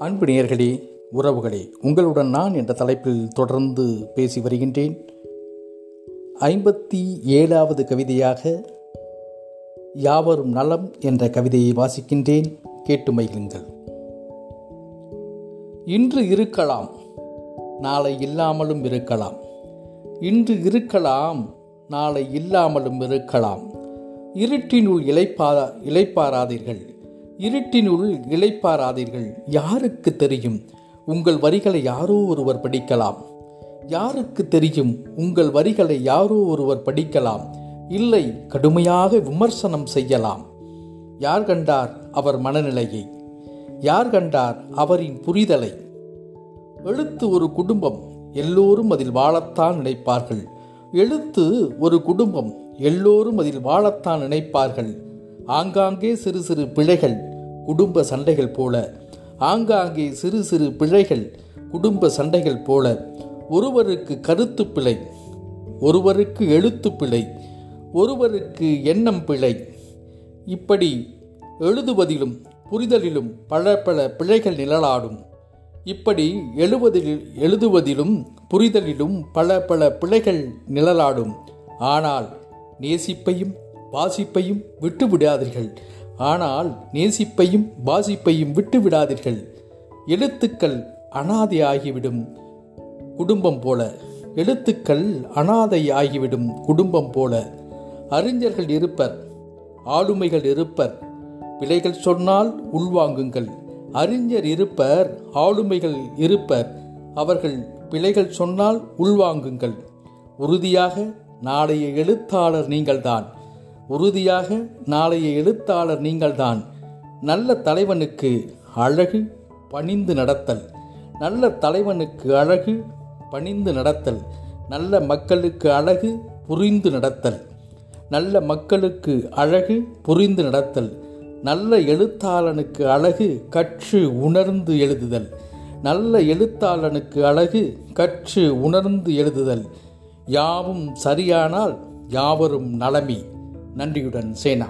அன்பு நேயர்களே உறவுகளே உங்களுடன் நான் என்ற தலைப்பில் தொடர்ந்து பேசி வருகின்றேன். ஐம்பத்தி ஏழாவது கவிதையாக யாவரும் நலம் என்ற கவிதையை வாசிக்கின்றேன். கேட்டு மகிழுங்கள். இன்று இருக்கலாம் நாளை இல்லாமலும் இருக்கலாம். இன்று இருக்கலாம் நாளை இல்லாமலும் இருக்கலாம். இருட்டினுள் இளைப்பா இளைப்பாராதீர்கள். இருட்டினுள் இளைப்பாராதீர்கள் யாருக்கு தெரியும்? உங்கள் வரிகளை யாரோ ஒருவர் படிக்கலாம். யாருக்கு தெரியும்? உங்கள் வரிகளை யாரோ ஒருவர் படிக்கலாம். இல்லை கடுமையாக விமர்சனம் செய்யலாம். யார் கண்டார் அவர் மனநிலையை? யார் கண்டார் அவரின் புரிதலை? எழுத்து ஒரு குடும்பம் எல்லோரும் அதில் வாழத்தான் நினைப்பார்கள். எழுத்து ஒரு குடும்பம் எல்லோரும் அதில் வாழத்தான் நினைப்பார்கள். ஆங்காங்கே சிறு சிறு பிழைகள் குடும்ப சண்டைகள் போல. ஆங்காங்கே சிறு சிறு பிழைகள் குடும்ப சண்டைகள் போல. ஒருவருக்கு கருத்து பிழை ஒருவருக்கு எழுத்து பிழை ஒருவருக்கு எண்ணம் பிழை. இப்படி எழுதுவதிலும் புரிதலிலும் பல பல பிழைகள் நிழலாடும். இப்படி எழுவதில் எழுதுவதிலும் புரிதலிலும் பல பல பிழைகள் நிழலாடும். ஆனால் நேசிப்பையும் வாசிப்பையும் விட்டு விடாதீர்கள் ஆனால் நேசிப்பையும் வாசிப்பையும் விட்டு விடாதீர்கள். எழுத்துக்கள் அனாதை ஆகிவிடும் குடும்பம் போல. எழுத்துக்கள் அனாதை ஆகிவிடும் குடும்பம் போல. அறிஞர்கள் இருப்பர் ஆளுமைகள் இருப்பர். பிழைகள் சொன்னால் உள்வாங்குங்கள். அறிஞர் இருப்பர் ஆளுமைகள் இருப்பர். அவர்கள் பிழைகள் சொன்னால் உள்வாங்குங்கள். உறுதியாக நாளைய எழுத்தாளர் நீங்கள்தான். உறுதியாக நாளைய எழுத்தாளர் நீங்கள்தான். நல்ல தலைவனுக்கு அழகு பணிந்து நடத்தல். நல்ல தலைவனுக்கு அழகு பணிந்து நடத்தல். நல்ல மக்களுக்கு அழகு புரிந்து நடத்தல். நல்ல மக்களுக்கு அழகு புரிந்து நடத்தல். நல்ல எழுத்தாளனுக்கு அழகு கற்று உணர்ந்து எழுதுதல். நல்ல எழுத்தாளனுக்கு அழகு கற்று உணர்ந்து எழுதுதல். யாவும் சரியானால் யாவரும் நலமே. நன்றியுடன் சேனா.